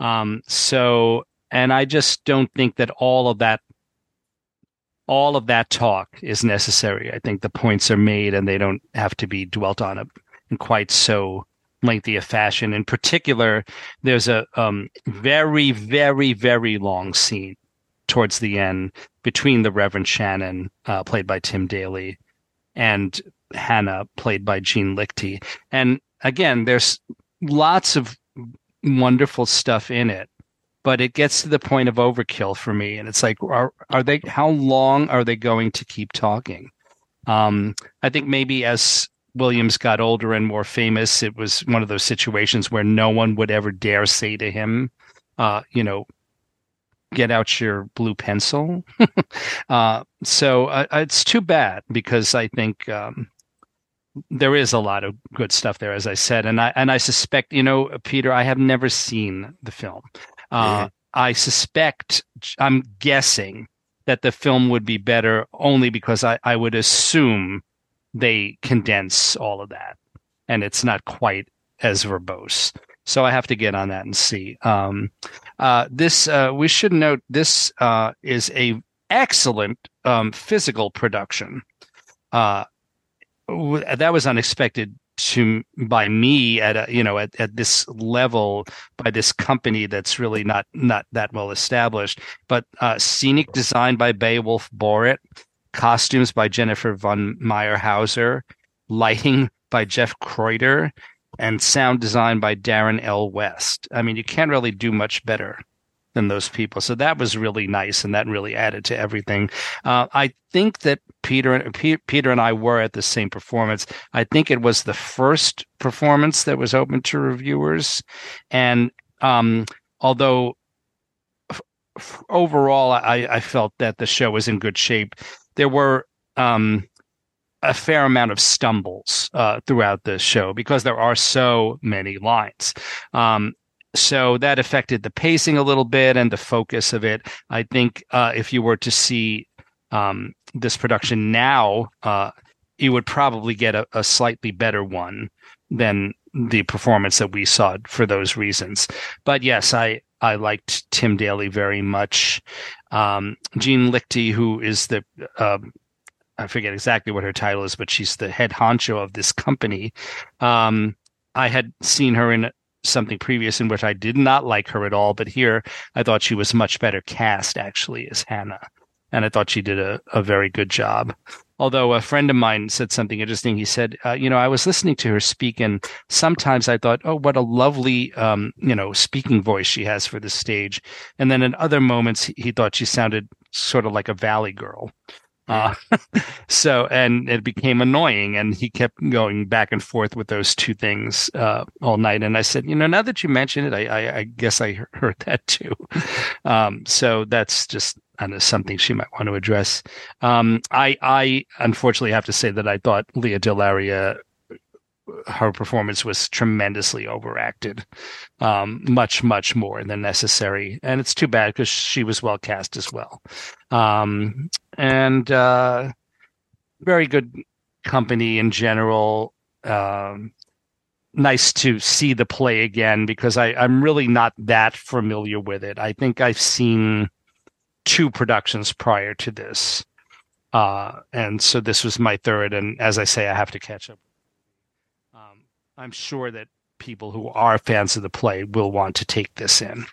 um, so, and I just don't think that all of that, all of that talk is necessary. I think the points are made and they don't have to be dwelt on in quite so lengthy a fashion. In particular, there's a um, very, very, very long scene towards the end between the Reverend Shannon, uh, played by Tim Daly, and Hannah, played by Jean Lichty. And again, there's lots of wonderful stuff in it, but it gets to the point of overkill for me. And it's like, are, are they, how long are they going to keep talking? Um, I think maybe as Williams got older and more famous, it was one of those situations where no one would ever dare say to him, uh, you know, get out your blue pencil. uh, so uh, it's too bad because I think um, there is a lot of good stuff there, as I said, and I and I suspect, you know, Peter, I have never seen the film. Uh, I suspect, I'm guessing that the film would be better only because I, I would assume they condense all of that, and it's not quite as verbose. So I have to get on that and see. Um, uh, this uh, we should note this uh, is a excellent um, physical production. Uh, that was unexpected to by me at a, you know at, at this level by this company that's really not not that well established. But uh, scenic design by Beowulf Boritt, costumes by Jennifer von Mayrhauser, lighting by Jeff Croiter, and sound design by Darren L. West. I mean, you can't really do much better than those people. So that was really nice, and that really added to everything. Uh, I think that Peter and Peter and I were at the same performance. I think it was the first performance that was open to reviewers, and um, although overall I, I, felt that the show was in good shape, there were um, a fair amount of stumbles uh, throughout the show because there are so many lines. Um, so that affected the pacing a little bit and the focus of it. I think uh, if you were to see um, this production now, uh, you would probably get a, a, slightly better one than the performance that we saw for those reasons. But yes, I I liked Tim Daly very much. Um, Jean Lichty, who is the uh, I forget exactly what her title is, but she's the head honcho of this company. Um, I had seen her in something previous in which I did not like her at all, but here I thought she was much better cast actually as Hannah. And I thought she did a, a very good job. Although a friend of mine said something interesting. He said, uh, you know, I was listening to her speak and sometimes I thought, oh, what a lovely, um, you know, speaking voice she has for the stage. And then in other moments, he, he thought she sounded sort of like a valley girl. Uh, so, and it became annoying. And he kept going back and forth with those two things uh, all night. And I said, you know, now that you mention it, I, I, I guess I heard that too. Um, so that's just know, something she might want to address. Um, I, I unfortunately have to say that I thought Lea DeLaria her performance was tremendously overacted, um, much much more than necessary, and it's too bad because she was well cast as well, um, and uh, very good company in general. Um, nice to see the play again because I, I'm really not that familiar with it. I think I've seen two productions prior to this. Uh, and so this was my third. And as I say, I have to catch up. I'm sure that people who are fans of the play will want to take this in.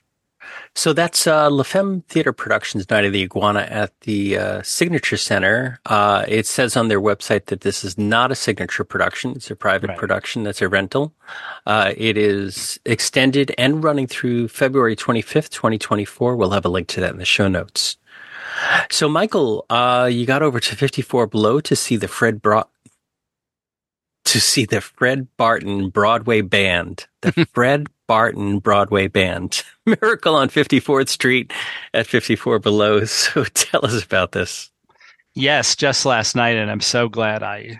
So that's uh, La Femme Theater Productions Night of the Iguana at the uh, Signature Center. Uh, it says on their website that this is not a signature production. It's a private right. production. That's a rental. Uh, it is extended and running through February 25th, 2024. We'll have a link to that in the show notes. So, Michael, uh, you got over to 54 Below to see the Fred Bro- to see the Fred Barton Broadway Band, the Fred Barton Broadway Band, Miracle on 54th Street at 54 Below. So tell us about this. Yes, just last night, and I'm so glad I,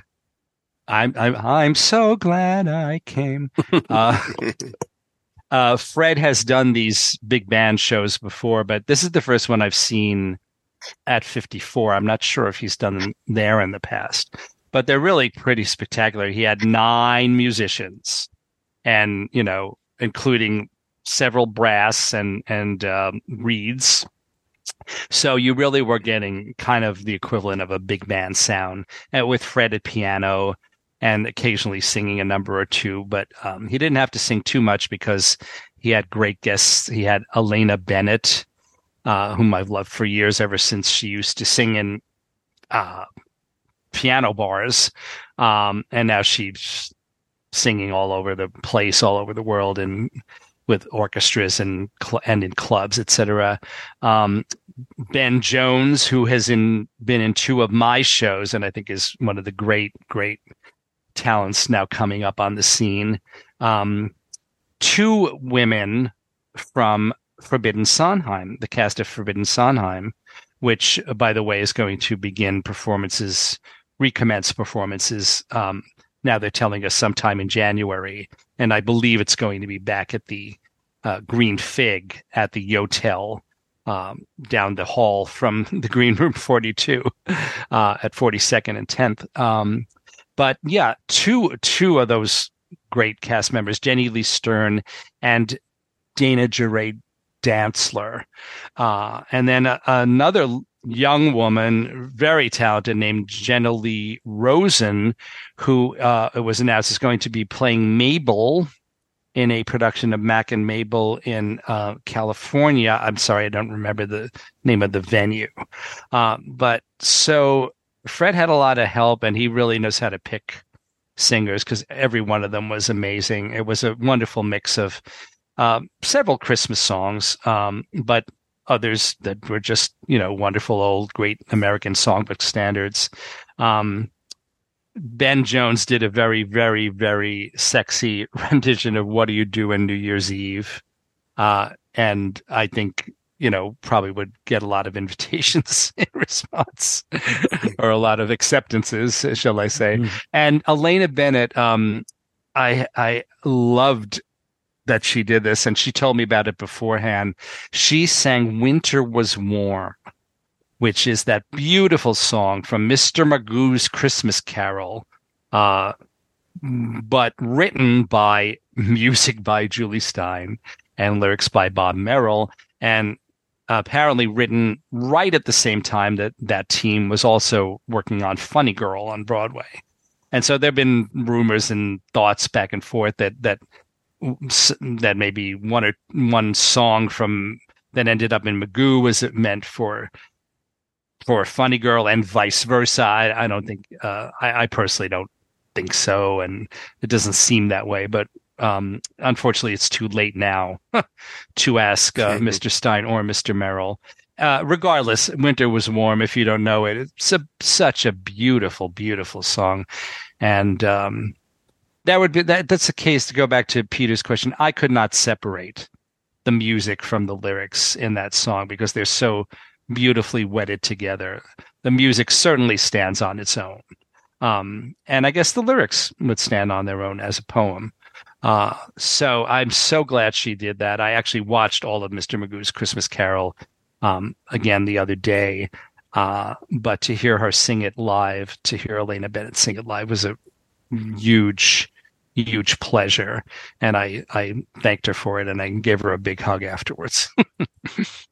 I'm I'm I'm so glad I came. Uh, uh, Fred has done these big band shows before, but this is the first one I've seen at 54. I'm not sure if he's done them there in the past but they're really pretty spectacular. He had nine musicians, and you know, including several brass and and um, reeds. So you really were getting kind of the equivalent of a big band sound and with Fred at piano and occasionally singing a number or two. But um, he didn't have to sing too much because he had great guests. He had Elena Bennett, uh, whom I've loved for years, ever since she used to sing in uh, piano bars. Um, and now she's singing all over the place, all over the world, and with orchestras and cl- and in clubs, etc. Um, ben Jones, who has in, been in two of my shows, and I think is one of the great, great talents now coming up on the scene. Um, two women from Forbidden Sondheim, the cast of Forbidden Sondheim, which, by the way, is going to begin performances, recommence performances. Um, now they're telling us sometime in January, and I believe it's going to be back at the uh, Green Fig at the Yotel um, down the hall from the Green Room 42 uh, at 42nd and 10th. Um, but yeah, two two of those great cast members, Jenny Lee Stern and Dana Gerard Dantzler, uh, and then uh, another young woman, very talented, named Jenna Lee Rosen, who uh, was announced is going to be playing Mabel in a production of Mack and Mabel in uh, California. I'm sorry, I don't remember the name of the venue. Uh, but so Fred had a lot of help, and he really knows how to pick singers because every one of them was amazing. It was a wonderful mix of uh, several Christmas songs, um, but others that were just you know wonderful old great American songbook standards. Um, Ben Jones did a very, very, very sexy rendition of "What Do You Do on New Year's Eve," uh, and I think you know probably would get a lot of invitations in response, or a lot of acceptances, shall I say? Mm-hmm. And Elena Bennett, um, I I loved that she did this, and she told me about it beforehand. She sang "Winter Was Warm." which is that beautiful song from Mr. Magoo's Christmas Carol, uh, but written by music by Jule Styne and lyrics by Bob Merrill, and apparently written right at the same time that that team was also working on Funny Girl on Broadway. And so there have been rumors and thoughts back and forth that that that maybe one or one song from that ended up in Magoo was it meant for for Funny Girl and vice versa. I, I don't think uh, I, I, personally don't think so, and it doesn't seem that way. But um, unfortunately, it's too late now to ask uh, Mr. Styne or Mr. Merrill. Uh, regardless, winter was warm. If you don't know it, it's a, such a beautiful, beautiful song, and um, that would be that. That's the case. To go back to Peter's question, I could not separate the music from the lyrics in that song because they're so beautifully wedded together. The music certainly stands on its own. Um, and I guess the lyrics would stand on their own as a poem. Uh, so I'm so glad she did that. I actually watched all of Mr. Magoo's Christmas Carol um, again the other day. Uh, but to hear her sing it live, to hear Elena Bennett sing it live was a huge, huge pleasure. And I, I thanked her for it and I gave her a big hug afterwards.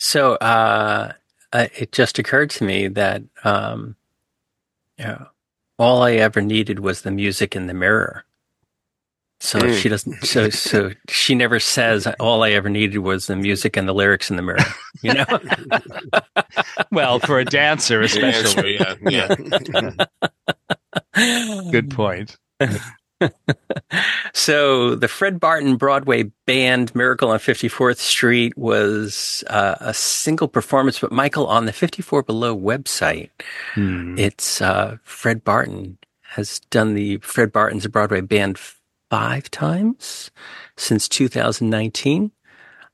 So uh, it just occurred to me that um, you know, all I ever needed was the music in the mirror. So mm. she doesn't. So so she never says all I ever needed was the music and the lyrics in the mirror. You know. well, for a dancer, especially. yeah. yeah. Good point. so the Fred Barton Broadway band Miracle on 54th Street was uh, a single performance, but Michael on the 54 Below website, hmm. it's uh, Fred Barton has done the Fred Barton's Broadway band five times since 2019.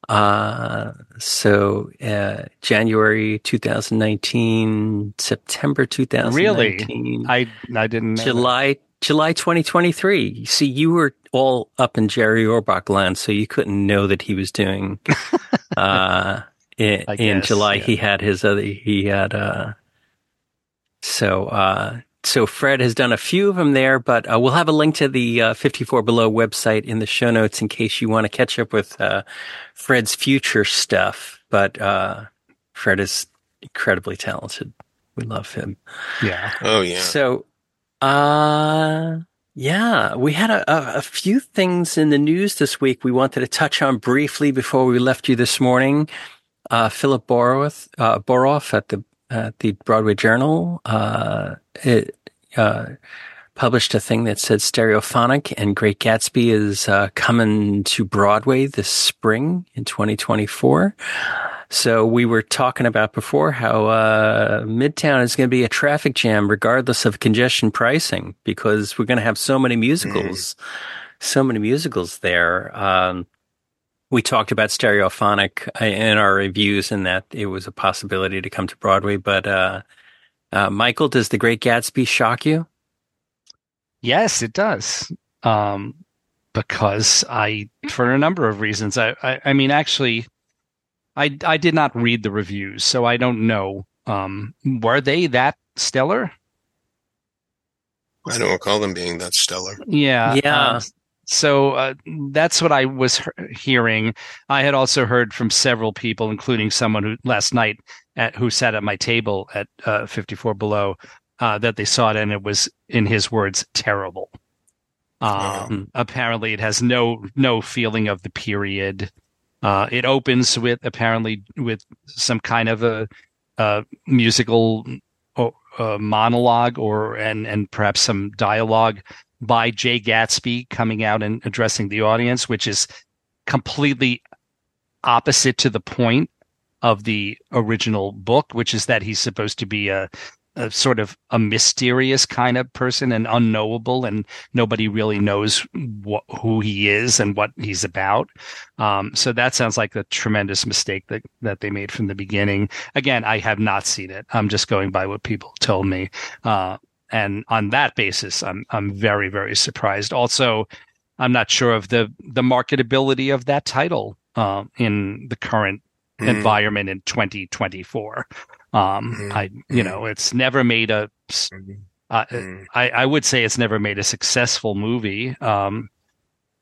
Uh, so, uh, January 2019, September 2019. Really? I, I didn't July July 2023. You see, you were all up in Jerry Orbach land, so you couldn't know that he was doing. uh, in, guess, in July, yeah. he had his other. He had. Uh, so, uh, so Fred has done a few of them there, but uh, we'll have a link to the uh, 54 Below website in the show notes in case you want to catch up with uh, Fred's future stuff. But uh, Fred is incredibly talented. We love him. Yeah. Oh yeah. So uh, yeah, we had a, a, a, few things in the news this week we wanted to touch on briefly before we left you this morning. Uh, Philip Boroff, uh, Boroff at the at the Broadway Journal uh, it, uh, published a thing that said Stereophonic and Great Gatsby is uh, coming to Broadway this spring in 2024. So we were talking about before how uh, Midtown is going to be a traffic jam regardless of congestion pricing because we're going to have so many musicals, mm. so many musicals there. Um, we talked about Stereophonic uh, in our reviews and that it was a possibility to come to Broadway. But uh, uh, Michael, does The Great Gatsby shock you? Yes, it does. Um, because I, for a number of reasons, I, I, I, mean, actually, I, I did not read the reviews, so I don't know. Um, were they that stellar? I don't recall them being that stellar. Yeah, yeah. Um, so uh, that's what I was hearing. I had also heard from several people, including someone who last night at who sat at my table at uh, 54 Below, uh, that they saw it and it was, in his words, terrible. Um, Apparently, it has no no feeling of the period. Uh, it opens with apparently with some kind of a, a musical monologue or and and perhaps some dialogue by Jay Gatsby coming out and addressing the audience, which is completely opposite to the point of the original book, which is that he's supposed to be a, a sort of a mysterious kind of person and unknowable, and nobody really knows what, who he is and what he's about. Um, so that sounds like a tremendous mistake that that they made from the beginning. Again, I have not seen it. I'm just going by what people told me. Uh, and on that basis, I'm I'm very very surprised. Also, I'm not sure of the the marketability of that title uh, in the current mm. environment in 2024. Um, mm. I you know it's never made a. Uh, mm. I, I would say it's never made a successful movie. Um,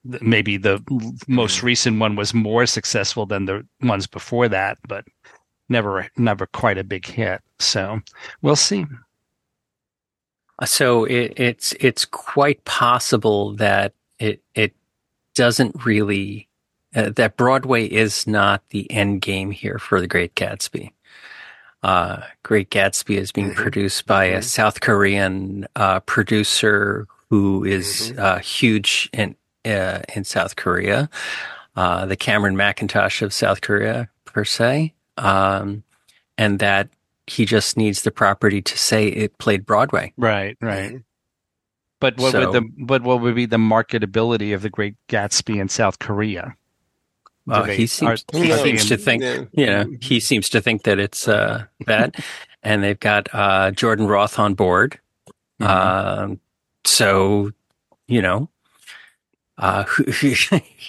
maybe the most recent one was more successful than the ones before that, but never never quite a big hit. So we'll see. So it, it's it's quite possible that it it doesn't really uh, that Broadway is not the end game here for the Great Gatsby. Uh, Great Gatsby is being mm-hmm. produced by mm-hmm. a South Korean uh, producer who is mm-hmm. Uh, huge in uh, in South Korea, uh, the Cameron Mackintosh of South Korea per se, um, and that he just needs the property to say it played Broadway. Right, right. Mm-hmm. But what so, would the but what would be the marketability of the Great Gatsby in South Korea? Uh, they, he seems, are, he seems to think, yeah. you know, he seems to think that it's uh, that, and they've got uh, Jordan Roth on board. Mm-hmm. Uh, so, you know, uh,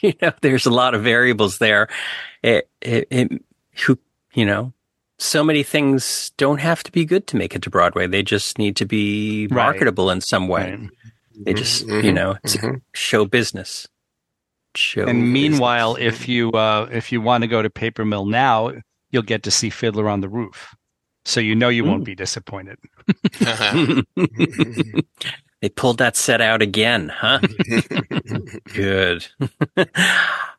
you know, there's a lot of variables there. It, it, it, who, you know, so many things don't have to be good to make it to Broadway. They just need to be marketable right. in some way. Right. They just, mm-hmm. you know, it's mm-hmm. show business. Show and meanwhile, business. if you uh, if you want to go to Paper Mill now, you'll get to see Fiddler on the Roof, so you know you mm. won't be disappointed. They pulled that set out again, huh? Good.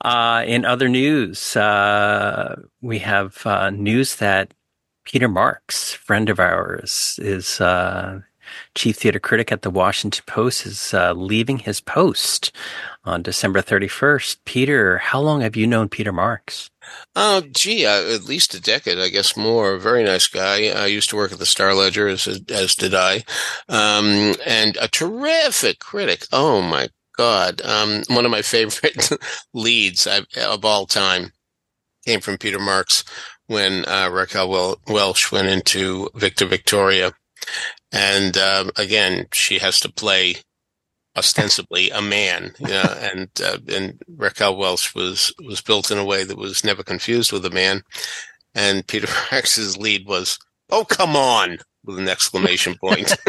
uh, in other news, uh, we have uh, news that Peter Marks, friend of ours, is uh, chief theater critic at the Washington Post, is uh, leaving his post on December 31st. Peter, how long have you known Peter Marks? Oh, gee, uh, at least a decade, I guess more. Very nice guy. I used to work at the Star Ledger, as, as did I. Um, and a terrific critic. Oh, my God. Um, one of my favorite leads of all time came from Peter Marks when uh, Raquel Welch went into Victor Victoria. And uh, again, she has to play ostensibly a man, you know, and uh, and Raquel Welch was was built in a way that was never confused with a man, and Peter Marks's lead was, "Oh come on!" with an exclamation point.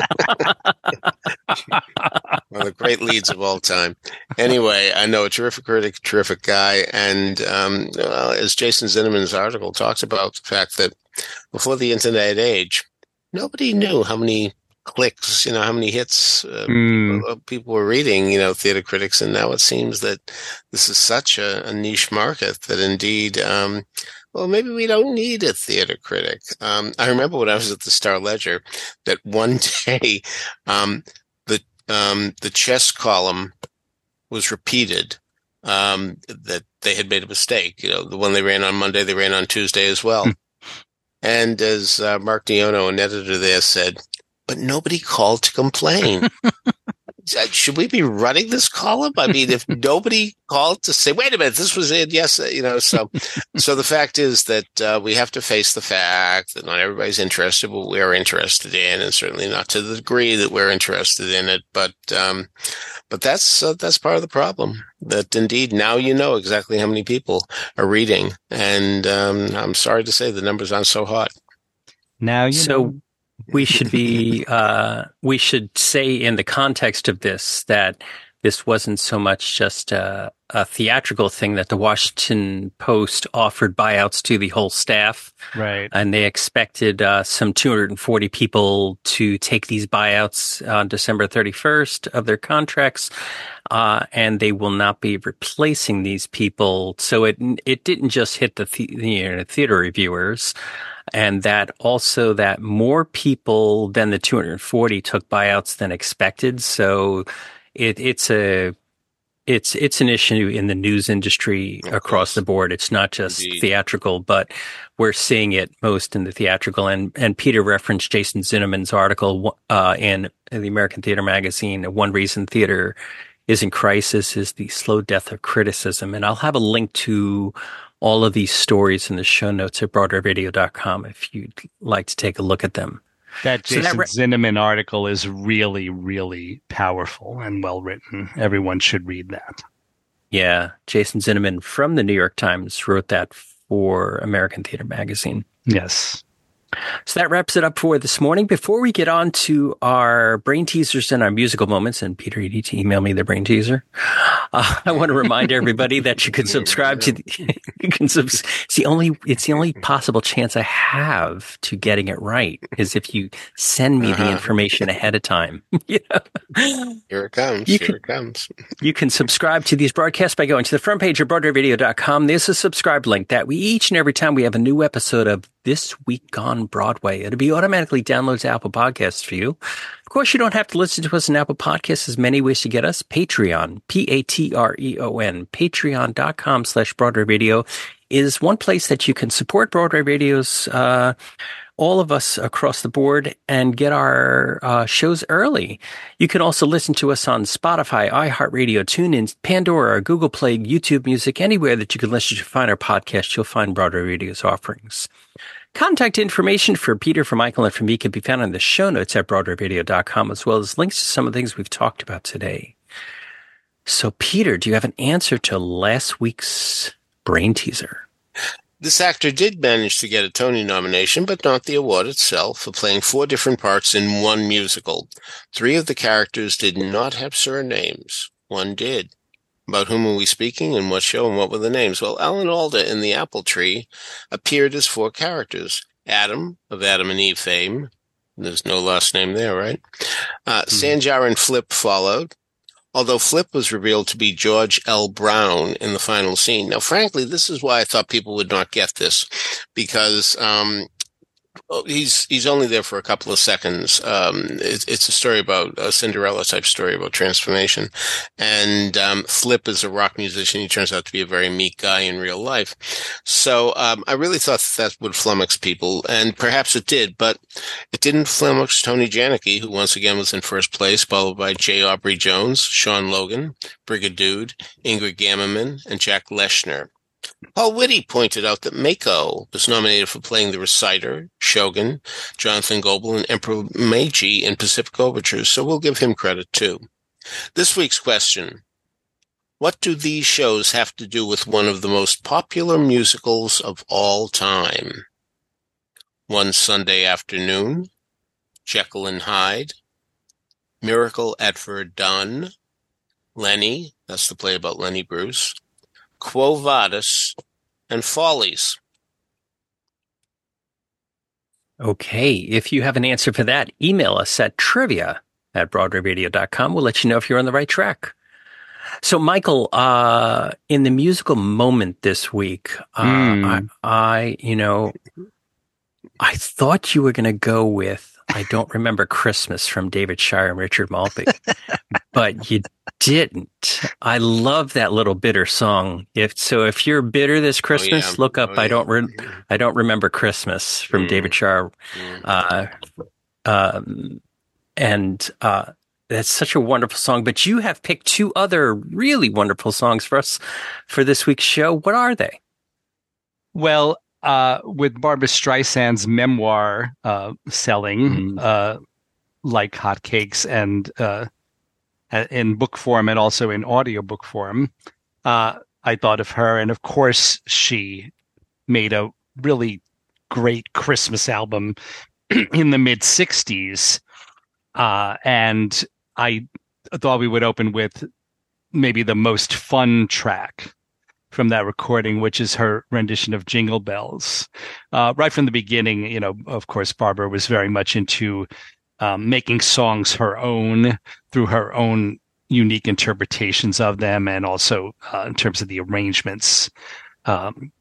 One of the great leads of all time. Anyway, I know a terrific critic, terrific guy, and um, well, as Jason Zinoman's article talks about the fact that before the internet age, nobody knew how many clicks, you know, how many hits uh, mm. people, people, were reading, you know, theater critics. And now it seems that this is such a, a niche market that indeed, um, well, maybe we don't need a theater critic. Um, I remember when I was at the Star Ledger that one day, um, the um, the chess column was repeated. Um, that they had made a mistake. You know, the one they ran on Monday, they ran on Tuesday as well. and as uh, Mark Diono, an editor there, said, but nobody called to complain. Should we be running this column? I mean, if nobody called to say, "Wait a minute, this was it," yes, you know. So, so the fact is that uh, we have to face the fact that not everybody's interested, but we're interested in, and certainly not to the degree that we're interested in it. But, um, but that's uh, that's part of the problem. That indeed now you know exactly how many people are reading, and um, I'm sorry to say the numbers aren't so hot. Now you so, know we should be uh, we should say in the context of this that this wasn't so much just a, a, theatrical thing that the Washington Post offered buyouts to the whole staff, right? And they expected uh, some 240 people to take these buyouts on December 31st of their contracts, uh, and they will not be replacing these people. So it it didn't just hit the, the you know, theater reviewers and that also that more people than the 240 took buyouts than expected. So it, it's a it's it's an issue in the news industry across the board. It's not just Indeed. theatrical, but we're seeing it most in the theatrical. And and Peter referenced Jason Zinoman's article uh, in, in the American Theater Magazine. One reason theater is in crisis is the slow death of criticism. And I'll have a link to all of these stories in the show notes at broadwayradio.com if you'd like to take a look at them. That Jason so that re- Zinoman article is really, really powerful and well written. Everyone should read that. Yeah, Jason Zinoman from the New York Times wrote that for American Theater Magazine. Yes. So that wraps it up for this morning. Before we get on to our brain teasers and our musical moments, and Peter, you need to email me the brain teaser. Uh, I want to remind everybody that you can subscribe to. The, you can subs- it's the only it's the only possible chance I have to getting it right is if you send me uh-huh. the information ahead of time. you know? Here it comes. You Here can, it comes. you can subscribe to these broadcasts by going to the front page of BroadwayRadio.com. There's a subscribe link that we each and every time we have a new episode of This Week on Broadway. It'll be automatically downloads to Apple Podcasts for you. Of course, you don't have to listen to us on Apple Podcasts. There's many ways to get us. Patreon, P-A-T-R-E-O-N, patreon.com slash Broadway Radio is one place that you can support Broadway Radio's, uh, all of us across the board and get our uh, shows early. You can also listen to us on Spotify, iHeartRadio, TuneIn, Pandora, Google Play, YouTube Music, anywhere that you can listen to find our podcast. You'll find Broadway Radio's offerings. Contact information for Peter, for Michael, and for me can be found in the show notes at BroadwayRadio.com, as well as links to some of the things we've talked about today. So, Peter, do you have an answer to last week's brain teaser? This actor did manage to get a Tony nomination, but not the award itself, for playing four different parts in one musical. Three of the characters did not have surnames. One did. About whom are we speaking and what show and what were the names? Well, Alan Alda in The Apple Tree appeared as four characters. Adam, of Adam and Eve fame. There's no last name there, right? Uh, mm-hmm. Sanjar and Flip followed, although Flip was revealed to be George L. Brown in the final scene. Now, frankly, this is why I thought people would not get this, because um, Oh, he's he's only there for a couple of seconds. Um, it's, it's a story about a Cinderella type story about transformation, and um, Flip is a rock musician. He turns out to be a very meek guy in real life. So um, I really thought that would flummox people, and perhaps it did, but it didn't flummox Tony Janicki, who once again was in first place, followed by J. Aubrey Jones, Sean Logan, Brigadude, Ingrid Gammerman, and Jack Leshner. Paul Whitty pointed out that Mako was nominated for playing the reciter, Shogun, Jonathan Goble, and Emperor Meiji in Pacific Overtures, so we'll give him credit too. This week's question What do these shows have to do with one of the most popular musicals of all time? One Sunday Afternoon, Jekyll and Hyde, Miracle at Verdun, Lenny, that's the play about Lenny Bruce, Quo Vadis, and Follies. Okay, if you have an answer for that, email us at trivia at broadwayradio.com. We'll let you know if you're on the right track. So, Michael, uh, in the musical moment this week, uh, mm. I, I, you know, I thought you were going to go with I don't remember Christmas from David Shire and Richard Maltby, but you didn't. I love that little bitter song. If so, if you're bitter this Christmas, oh, yeah. look up. Oh, I don't. yeah. Re- I don't remember Christmas from Mm. David Shire. Mm. Uh, um, and uh, that's such a wonderful song. But you have picked two other really wonderful songs for us for this week's show. What are they? Well, uh, with Barbra Streisand's memoir uh, selling Mhm. uh, like hotcakes and uh, in book form and also in audiobook form, uh, I thought of her. And of course, she made a really great Christmas album in the mid 60s. Uh, and I thought we would open with maybe the most fun track from that recording, which is her rendition of Jingle Bells. Uh, right from the beginning, you know, of course, Barbra was very much into um, making songs her own through her own unique interpretations of them, and also uh, in terms of the arrangements um,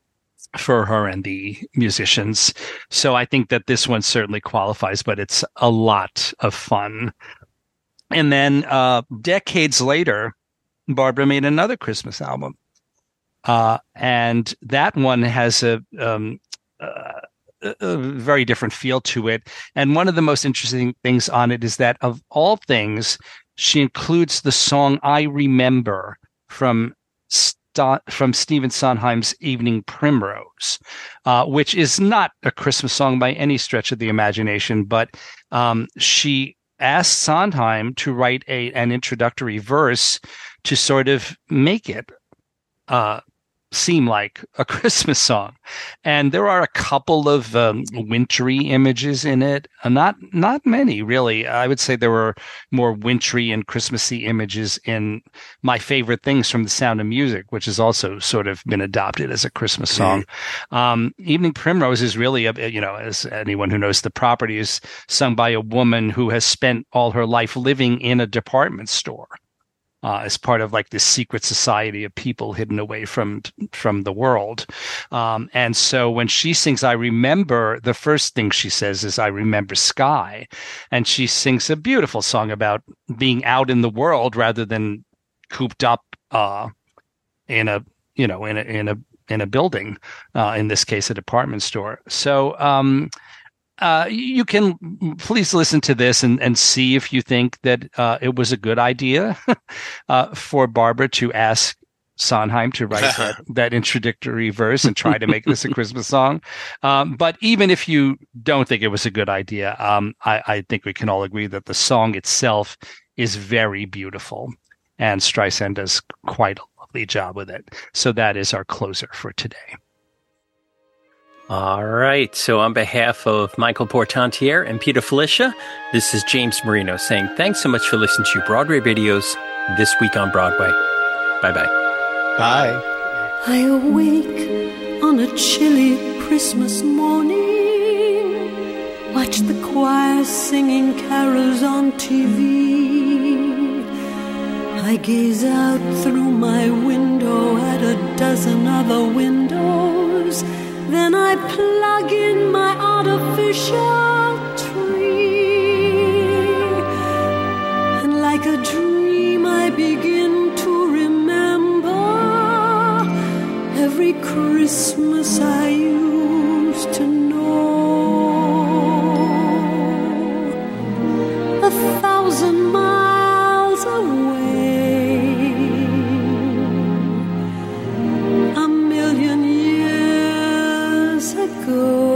for her and the musicians. So I think that this one certainly qualifies, but it's a lot of fun. And then uh, decades later, Barbra made another Christmas album. Uh, and that one has a, um, uh, a very different feel to it. And one of the most interesting things on it is that of all things, she includes the song "I Remember" from Sto- from Stephen Sondheim's "Evening Primrose," uh, which is not a Christmas song by any stretch of the imagination, but um, she asked Sondheim to write a an introductory verse to sort of make it uh, seem like a Christmas song. And there are a couple of um, wintry images in it. Uh, not not many, really. I would say there were more wintry and Christmassy images in my favorite things from The Sound of Music, which has also sort of been adopted as a Christmas song. Um, Evening Primrose is really, a, you know, as anyone who knows the property, is sung by a woman who has spent all her life living in a department store uh, as part of like this secret society of people hidden away from from the world. Um, and so when she sings "I Remember," the first thing she says is "I remember sky," and she sings a beautiful song about being out in the world rather than cooped up uh, in a you know in a in a in a building. Uh, in this case, a department store. So. Um, uh, you can please listen to this and, and see if you think that uh, it was a good idea uh, for Barbra to ask Sondheim to write that, that introductory verse and try to make this a Christmas song. Um, but even if you don't think it was a good idea, um, I, I think we can all agree that the song itself is very beautiful, and Streisand does quite a lovely job with it. So that is our closer for today. All right. So, on behalf of Michael Portantiere and Peter Filichia, this is James Marino saying thanks so much for listening to Broadway Radio's this week on Broadway. Bye bye. Bye. I awake on a chilly Christmas morning, watch the choir singing carols on TV. I gaze out through my window at a dozen other windows, then I plug in my artificial tree. And like a dream, I begin to remember every Christmas I used to know. A thousand miles years